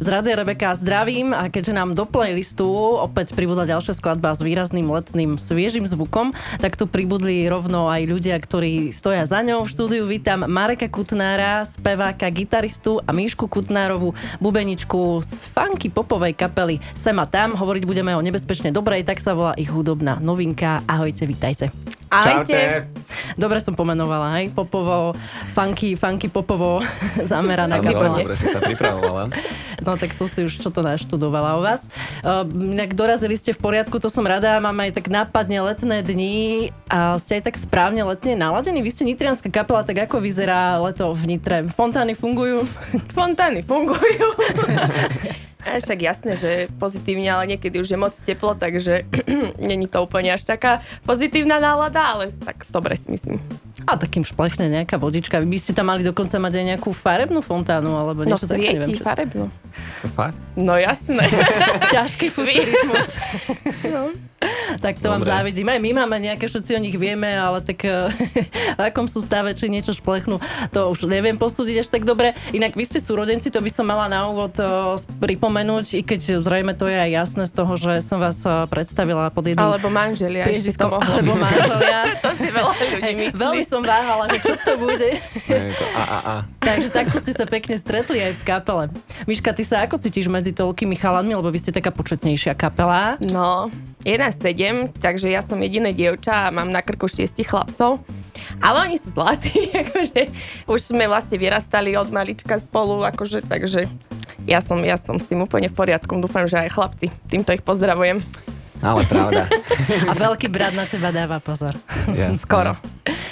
z Radia Rebeka zdravím a keďže nám do playlistu opäť pribudla ďalšia skladba s výrazným letným sviežým zvukom, tak tu pribudli rovno aj ľudia, ktorí stoja za ňou. V štúdiu vítam Mareka Kutnára, speváka, gitaristu a Míšku Kutnárovú, bubeničku z funky popovej kapely Sema Tam. Hovoriť budeme o nebezpečne dobrej, tak sa volá ich hudobná novinka. Ahojte, vítajte. Ahojte. Dobre som pomenovala, aj popovo, funky, funky popovo zameraná kapela. Dobre si sa pripravovala. No tak to si už čo to naštudovala o vás. Uh, inak dorazili ste v poriadku, to som rada, mám aj tak nápadne letné dni a ste aj tak správne letne naladení. Vy ste nitrianská kapela, tak ako vyzerá leto v Nitre? Fontány fungujú? Fontány fungujú. A však jasné, že pozitívne, ale niekedy už je moc teplo, takže není to úplne až taká pozitívna nálada, ale tak dobre si myslím. A takým šplechne nejaká vodička. Vy by ste tam mali dokonca mať aj nejakú farebnú fontánu, alebo No niečo také, neviem. svieti farebnú. To fakt? No jasné. Ťažký futurizmus. no. Tak to vám Dobre. závidím. Aj my máme nejaké, všetci o nich vieme, ale tak eh, v akom sú stave, či niečo šplechnú, to už neviem posúdiť až tak dobre. Inak vy ste súrodenci, to by som mala na úvod eh, pripomenúť, i keď zrejme to je aj jasné z toho, že som vás eh, predstavila pod jedným Alebo manželia, mohlo alebo manželia. to si veľa ľudí myslí. veľmi som váhala, že čo to bude. Nie, je to a, a, a. Takže takto ste sa pekne stretli aj v kapele. Miška, ty sa ako cítiš medzi toľkými chalanmi, lebo vy ste taká početnejšia kapela. No, je nás sedem, takže ja som jediné dievča a mám na krku šiestich chlapcov. Ale oni sú zlatí, akože už sme vlastne vyrastali od malička spolu, akože, takže ja som, ja som s tým úplne v poriadku. Dúfam, že aj chlapci. Týmto ich pozdravujem. Ale pravda. A veľký brat na teba dáva pozor. Jasné. Skoro.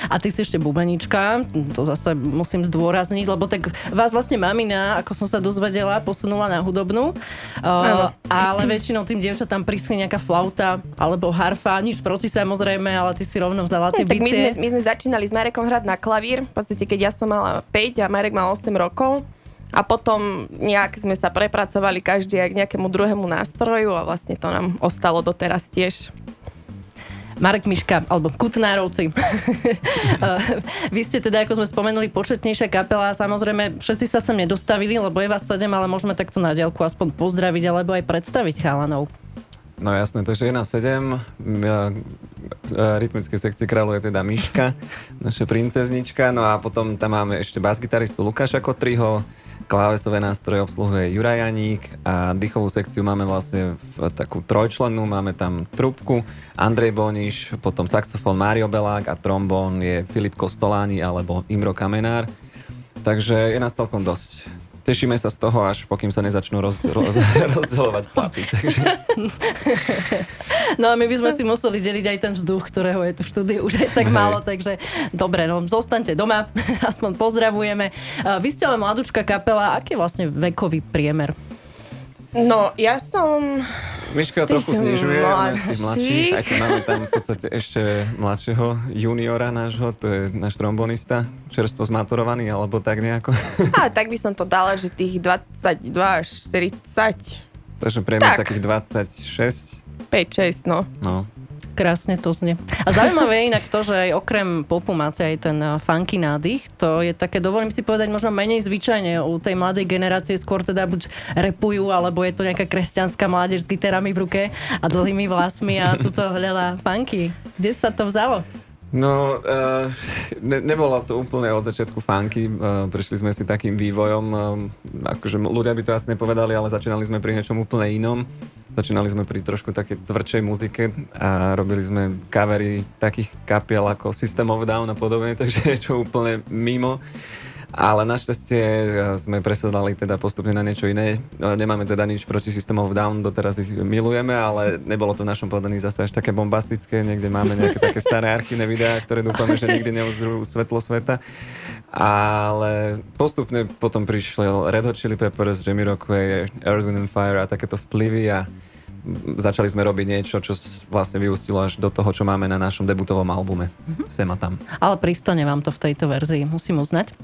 A ty si ešte bubenička, to zase musím zdôrazniť, lebo tak vás vlastne mamina, ako som sa dozvedela, posunula na hudobnú, uh, ale väčšinou tým dievčatám prískne nejaká flauta alebo harfa, nič proti samozrejme, ale ty si rovno vzala tie Tak my sme, bicie. my sme začínali s Marekom hrať na klavír, v podstate keď ja som mala 5 a Marek mal 8 rokov. A potom nejak sme sa prepracovali každý k nejakému druhému nástroju a vlastne to nám ostalo doteraz tiež. Marek Miška, alebo Kutnárovci. Uh, Vy ste teda, ako sme spomenuli, početnejšia kapela. Samozrejme, všetci sa sem nedostavili, lebo je vás sedem, ale môžeme takto na diaľku aspoň pozdraviť, alebo aj predstaviť chalanov. No jasné, takže je nás 7. Rytmickej sekcii kráľuje teda Miška, naša princeznička. No a potom tam máme ešte basgitaristu Lukáša Kotriho, klávesové nástroje obsluhuje Juraj Janík a dýchovú sekciu máme vlastne v takú trojčlennú, máme tam trubku, Andrej Boniš, potom saxofón Mário Belák a trombón je Filip Kostoláni alebo Imro Kamenár. Takže je nás celkom dosť. Tešíme sa z toho, až pokým sa nezačnú roz, roz, rozdeľovať platy. Takže No a my by sme si museli deliť aj ten vzduch, ktorého je tu v štúdiu už aj tak Hej. málo, takže dobre, no zostaňte doma, aspoň pozdravujeme. Vy ste ale mladúčka kapela, aký je vlastne vekový priemer? No, ja som... Miška trochu znižuje, tých mladších. aj keď máme tam v podstate ešte mladšieho juniora nášho, to je náš trombonista, čerstvo zmaturovaný, alebo tak nejako. A tak by som to dala, že tých 22 až 40, Takže priemer Tak. takých 26, 5, 6, no. no. Krásne to znie. A zaujímavé je inak to, že aj okrem popu máte aj ten uh, funky nádych. To je také, dovolím si povedať, možno menej zvyčajne u tej mladej generácie skôr teda buď repujú, alebo je to nejaká kresťanská mládež s gitarami v ruke a dlhými vlasmi a tuto hľadá funky. Kde sa to vzalo? No, uh, ne, nebolo to úplne od začiatku funky, uh, prišli sme si takým vývojom, akože ľudia by to asi nepovedali, ale začínali sme pri niečom úplne inom. Začínali sme pri trošku takej tvrdšej muzike a robili sme covery takých kapiel ako System of Down a podobne, takže niečo úplne mimo. Ale našťastie eh, sme presedali teda postupne na niečo iné. Eh, Nemáme teda nič proti System of Down, doteraz ich milujeme, ale nebolo to v našom podaní zase až také bombastické. Niekde máme nejaké také staré archívne videá, ktoré dúfame, že nikdy neuzrú svetlo sveta. Ale postupne potom prišiel Red Hot Chili Peppers, Jamiroquai, Earth, Wind Fire a takéto vplyvy a začali sme robiť niečo, čo vlastne vyústilo až do toho, čo máme na našom debutovom albume. Sem a tam. Ale pristane vám to v tejto verzii, musím uznať.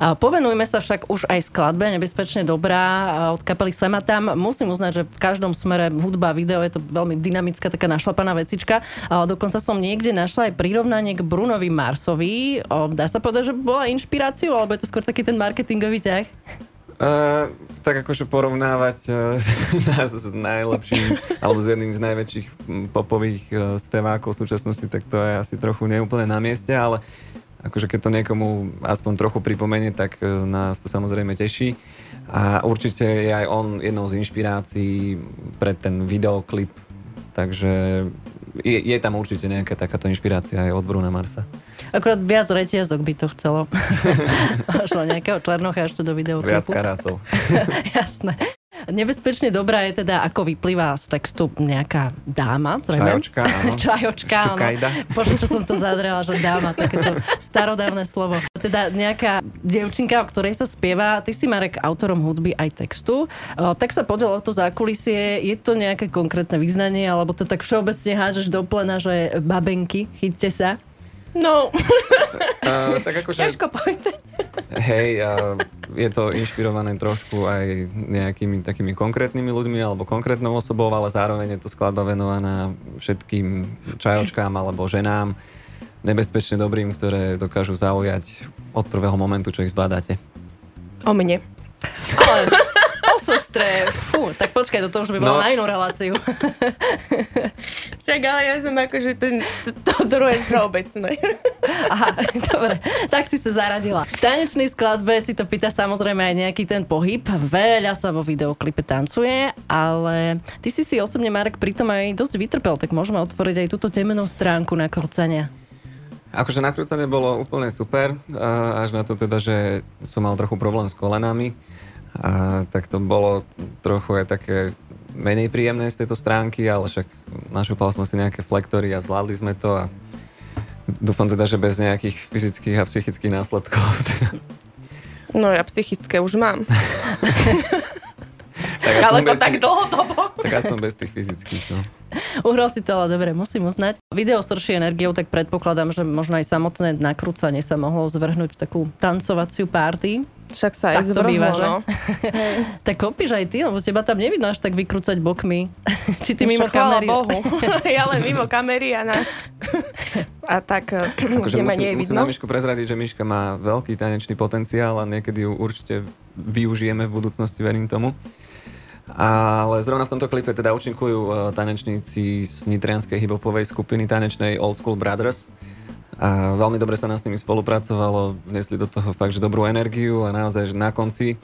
A povenujme sa však už aj skladbe Nebezpečne dobrá a od kapely Sema tam. Musím uznať, že v každom smere hudba, video je to veľmi dynamická, taká našlapaná vecička. A dokonca som niekde našla aj prirovnanie k Brunovi Marsovi. Dá sa povedať, že bola inšpiráciou, alebo je to skôr taký ten marketingový ťah? Tak akože porovnávať uh, nás s najlepším, alebo s jedným z najväčších popových uh, spevákov v súčasnosti, tak to je asi trochu neúplne na mieste, ale akože keď to niekomu aspoň trochu pripomenie, tak uh, nás to samozrejme teší. A určite je aj on jednou z inšpirácií pre ten videoklip, takže je, je tam určite nejaká takáto inšpirácia aj od Bruna Marsa. Akurát viac reťazok by to chcelo. Možno nejakého černocha ešte do videoklipu. Viac karátov. Jasné. Nebezpečne dobrá je teda, ako vyplýva z textu nejaká dáma. Zrejme. Čajočka, áno. Čajočka, áno. Možno, čo som to zadrela, že dáma, takéto starodávne slovo. Teda nejaká dievčinka, o ktorej sa spieva. Ty si, Marek, autorom hudby aj textu. O, tak sa podiel o to zákulisie. Je to nejaké konkrétne význanie, alebo to tak všeobecne hážeš do plena, že babenky, chyťte sa? No, uh, tak akože... ťažko povedať. Hej, uh, je to inšpirované trošku aj nejakými takými konkrétnymi ľuďmi alebo konkrétnou osobou, ale zároveň je to skladba venovaná všetkým čajočkám alebo ženám, nebezpečne dobrým, ktoré dokážu zaujať od prvého momentu, čo ich zbadáte. O mne. Ale sestre. Fú, tak počkaj, toto už by bolo no. na inú reláciu. Však ale ja som akože ten, to, to druhé všeobecné. Aha, dobre. Tak si sa zaradila. K tanečnej skladbe si to pýta samozrejme aj nejaký ten pohyb. Veľa sa vo videoklipe tancuje, ale ty si si osobne, Marek, pritom aj dosť vytrpel, tak môžeme otvoriť aj túto temenú stránku na krúcania. Akože nakrúcanie bolo úplne super, až na to teda, že som mal trochu problém s kolenami a tak to bolo trochu aj také menej príjemné z tejto stránky, ale však našupal som si nejaké flektory a zvládli sme to a dúfam teda, že bez nejakých fyzických a psychických následkov. No ja psychické už mám. tak ale to tak dlhodobo. Tak aspoň bez tých fyzických, no. Uhral si to, ale dobre, musím uznať. Video srší energiou, tak predpokladám, že možno aj samotné nakrúcanie sa mohlo zvrhnúť v takú tancovaciu party. Však sa aj zvrhlo, býva, no. tak kopíš aj ty, lebo teba tam nevidno až tak vykrúcať bokmi. Či ty mimo kamery? Bohu. ja len mimo kamery a na... A tak, akože musím, nie musím na Mišku prezradiť, že Miška má veľký tanečný potenciál a niekedy ju určite využijeme v budúcnosti, verím tomu. Ale zrovna v tomto klipe teda účinkujú uh, tanečníci z nitrianskej hibopovej skupiny tanečnej Old School Brothers. A veľmi dobre sa nám s nimi spolupracovalo, vnesli do toho fakt, že dobrú energiu a naozaj, že na konci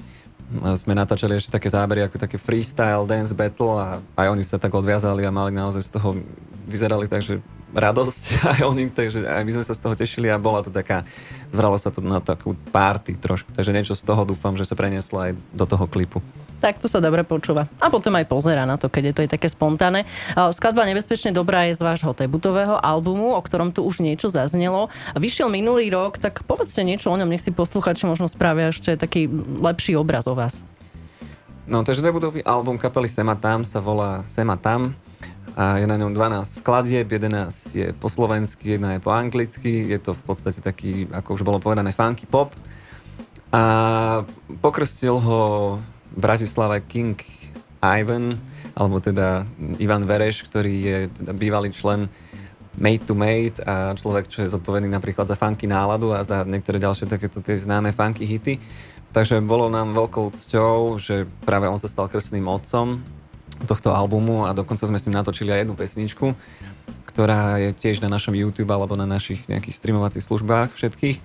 sme natáčali ešte také zábery ako také freestyle, dance battle a aj oni sa tak odviazali a mali naozaj z toho, vyzerali tak, že radosť aj oni, takže aj my sme sa z toho tešili a bola to taká, zvralo sa to na takú party trošku, takže niečo z toho dúfam, že sa prenieslo aj do toho klipu. Tak to sa dobre počúva. A potom aj pozera na to, keď je to aj také spontánne. Skladba Nebezpečne dobrá je z vášho debutového albumu, o ktorom tu už niečo zaznelo. Vyšiel minulý rok, tak povedzte niečo o ňom, nech si posluchači možno spravia ešte taký lepší obraz o vás. No, takže debutový album kapely Sema Tam sa volá Sema Tam a je na ňom 12 skladieb, 11 je po slovensky, jedna je po anglicky, je to v podstate taký, ako už bolo povedané, funky pop. A pokrstil ho v Bratislave King Ivan, alebo teda Ivan Vereš, ktorý je teda bývalý člen Made to Made a človek, čo je zodpovedný napríklad za funky náladu a za niektoré ďalšie takéto tie známe funky hity. Takže bolo nám veľkou cťou, že práve on sa stal krstným otcom tohto albumu a dokonca sme s ním natočili aj jednu pesničku, ktorá je tiež na našom YouTube alebo na našich nejakých streamovacích službách všetkých.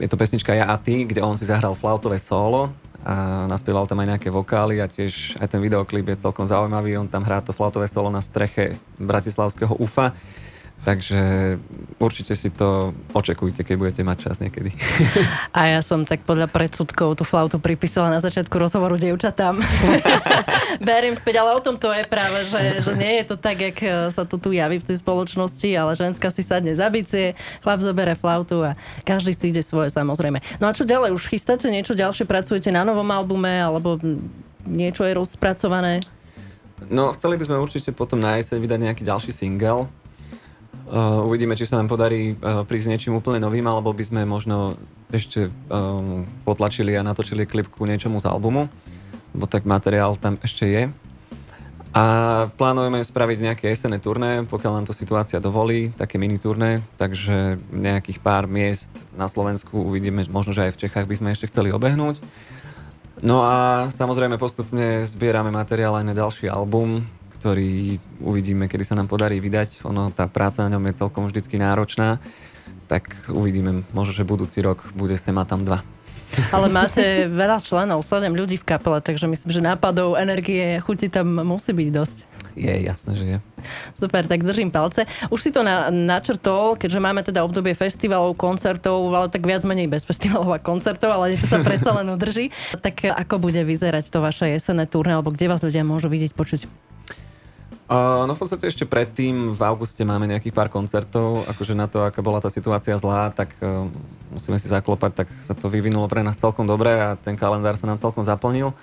Je to pesnička Ja a ty, kde on si zahral flautové solo a naspieval tam aj nejaké vokály a tiež aj ten videoklip je celkom zaujímavý. On tam hrá to flautové solo na streche bratislavského UFA Takže určite si to očekujte, keď budete mať čas niekedy. A ja som tak podľa predsudkov tú flautu pripísala na začiatku rozhovoru dievčatám. Beriem späť, ale o tom to je práve, že, že nie je to tak, jak e, sa to tu javí v tej spoločnosti, ale ženská si sadne za bicie, chlap zobere flautu a každý si ide svoje samozrejme. No a čo ďalej? Už chystáte niečo ďalšie? Pracujete na novom albume alebo niečo je rozpracované? No, chceli by sme určite potom na jeseň vydať nejaký ďalší single, Uh, uvidíme, či sa nám podarí uh, prísť niečím úplne novým, alebo by sme možno ešte um, potlačili a natočili klip ku niečomu z albumu, lebo tak materiál tam ešte je. A plánujeme spraviť nejaké jesenné turné, pokiaľ nám to situácia dovolí, také mini turné, takže nejakých pár miest na Slovensku uvidíme, možno, že aj v Čechách by sme ešte chceli obehnúť. No a samozrejme postupne zbierame materiál aj na ďalší album, ktorý uvidíme, kedy sa nám podarí vydať. Ono, tá práca na ňom je celkom vždycky náročná, tak uvidíme, možno, že budúci rok bude Sema tam 2. Ale máte veľa členov, 7 ľudí v kapele, takže myslím, že nápadov, energie, chuti tam musí byť dosť. Je, jasné, že je. Super, tak držím palce. Už si to na, načrtol, keďže máme teda obdobie festivalov, koncertov, ale tak viac menej bez festivalov a koncertov, ale niečo sa predsa len udrží. Tak ako bude vyzerať to vaše jesenné turné, alebo kde vás ľudia môžu vidieť, počuť? No v podstate ešte predtým, v auguste máme nejakých pár koncertov, akože na to, aká bola tá situácia zlá, tak uh, musíme si zaklopať, tak sa to vyvinulo pre nás celkom dobre a ten kalendár sa nám celkom zaplnil.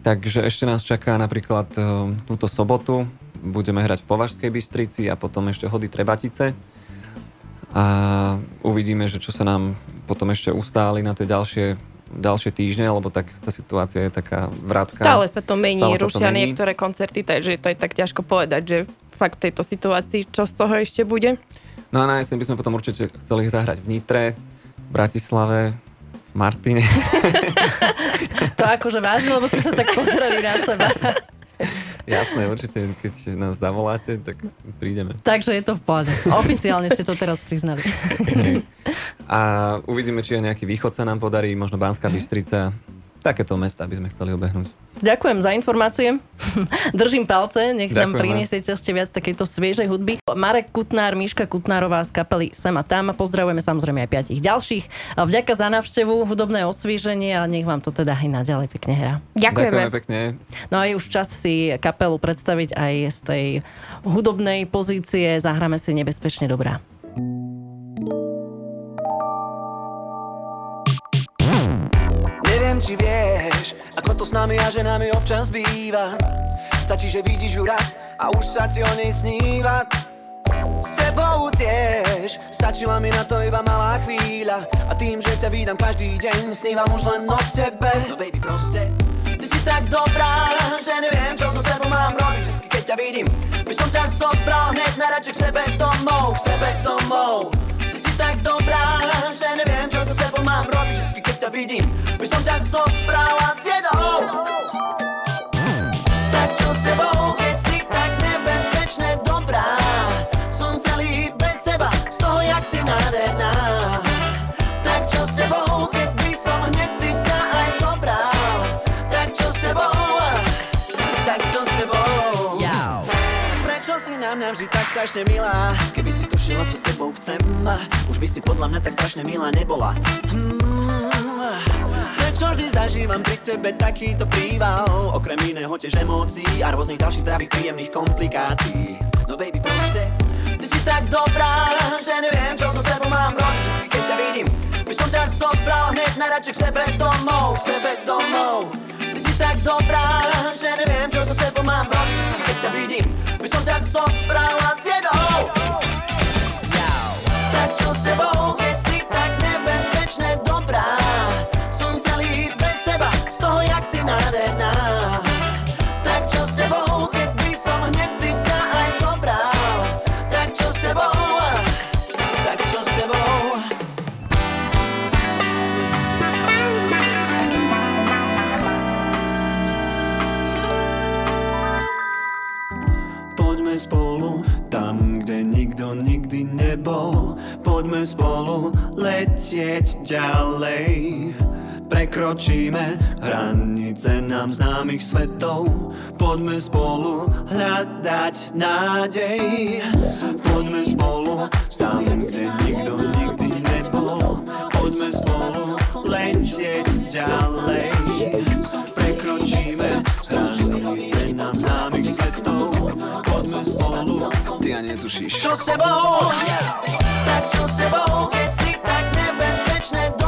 Takže ešte nás čaká napríklad uh, túto sobotu, budeme hrať v Považskej Bystrici a potom ešte Hody Trebatice. A uvidíme, že čo sa nám potom ešte ustáli na tie ďalšie ďalšie týždne, lebo tak tá situácia je taká vrátka. Stále sa to mení, rušia niektoré koncerty, takže to je tak ťažko povedať, že fakt v tejto situácii, čo z toho ešte bude. No a na jeseň by sme potom určite chceli zahrať v Nitre, v Bratislave, v Martine. to akože vážne, lebo ste sa tak pozreli na seba. Jasné, určite, keď nás zavoláte, tak prídeme. Takže je to v pohode. Oficiálne ste to teraz priznali. A uvidíme, či aj nejaký východ sa nám podarí, možno Banská Bystrica, takéto mesta by sme chceli obehnúť. Ďakujem za informácie. Držím palce, nech nám prinesiete ešte viac takejto sviežej hudby. Marek Kutnár, Miška Kutnárová z kapely Sem a tam. Pozdravujeme samozrejme aj piatich ďalších. Vďaka za návštevu, hudobné osvieženie a nech vám to teda aj naďalej pekne hrá. Ďakujeme. Ďakujeme pekne. No a je už čas si kapelu predstaviť aj z tej hudobnej pozície. Zahráme si nebezpečne dobrá. Či vieš, ako to s nami a ženami občas býva. Stačí, že vidíš ju raz a už sa ti o nej sníva. S tebou tiež, stačila mi na to iba malá chvíľa. A tým, že ťa vídam každý deň, snívam už len o tebe. No baby proste, ty si tak dobrá, že neviem čo so sebou mám robiť. Vždycky keď ťa vidím, by som ťa zobral hneď najradšej k sebe domov, k sebe domov. Ty si tak dobrá, že neviem čo so sebou mám robiť. Vždycky ťa vidím, by som ťa zobrala s jedou Tak čo s tebou, keď si tak nebezpečne dobrá? Som celý bez seba, z toho jak si nádherná. Tak čo s tebou, keď by som hneď si ťa aj zobral? Tak čo s tebou, tak čo s tebou? Prečo si na mňa vždy tak strašne milá? Keby si tušila, čo s tebou chcem Už by si podľa mňa tak strašne milá nebola. Hmm. Prečo vždy zažívam pri tebe takýto príval. Okrem iného tiež emócií a rôznych ďalších zdravých príjemných komplikácií. No baby proste, ty si tak dobrá Že neviem čo so sebou mám robiť. Vždycky keď ťa vidím, by som ťa zobral hneď najradšej k sebe domov K sebe domov. Ty si tak dobrá, že neviem čo so sebou mám robiť. Vždycky keď ťa vidím, by som ťa zobrala s jedou letieť ďalej. Prekročíme hranice nám známych svetov. Poďme spolu hľadať nádej. Poďme spolu tam, kde nikto nikdy nebol. Poďme spolu letieť ďalej. Prekročíme hranice nám známych svetov. Poďme spolu. Ty a netušíš. Čo s tebou? Tak čo s tebou? wieczne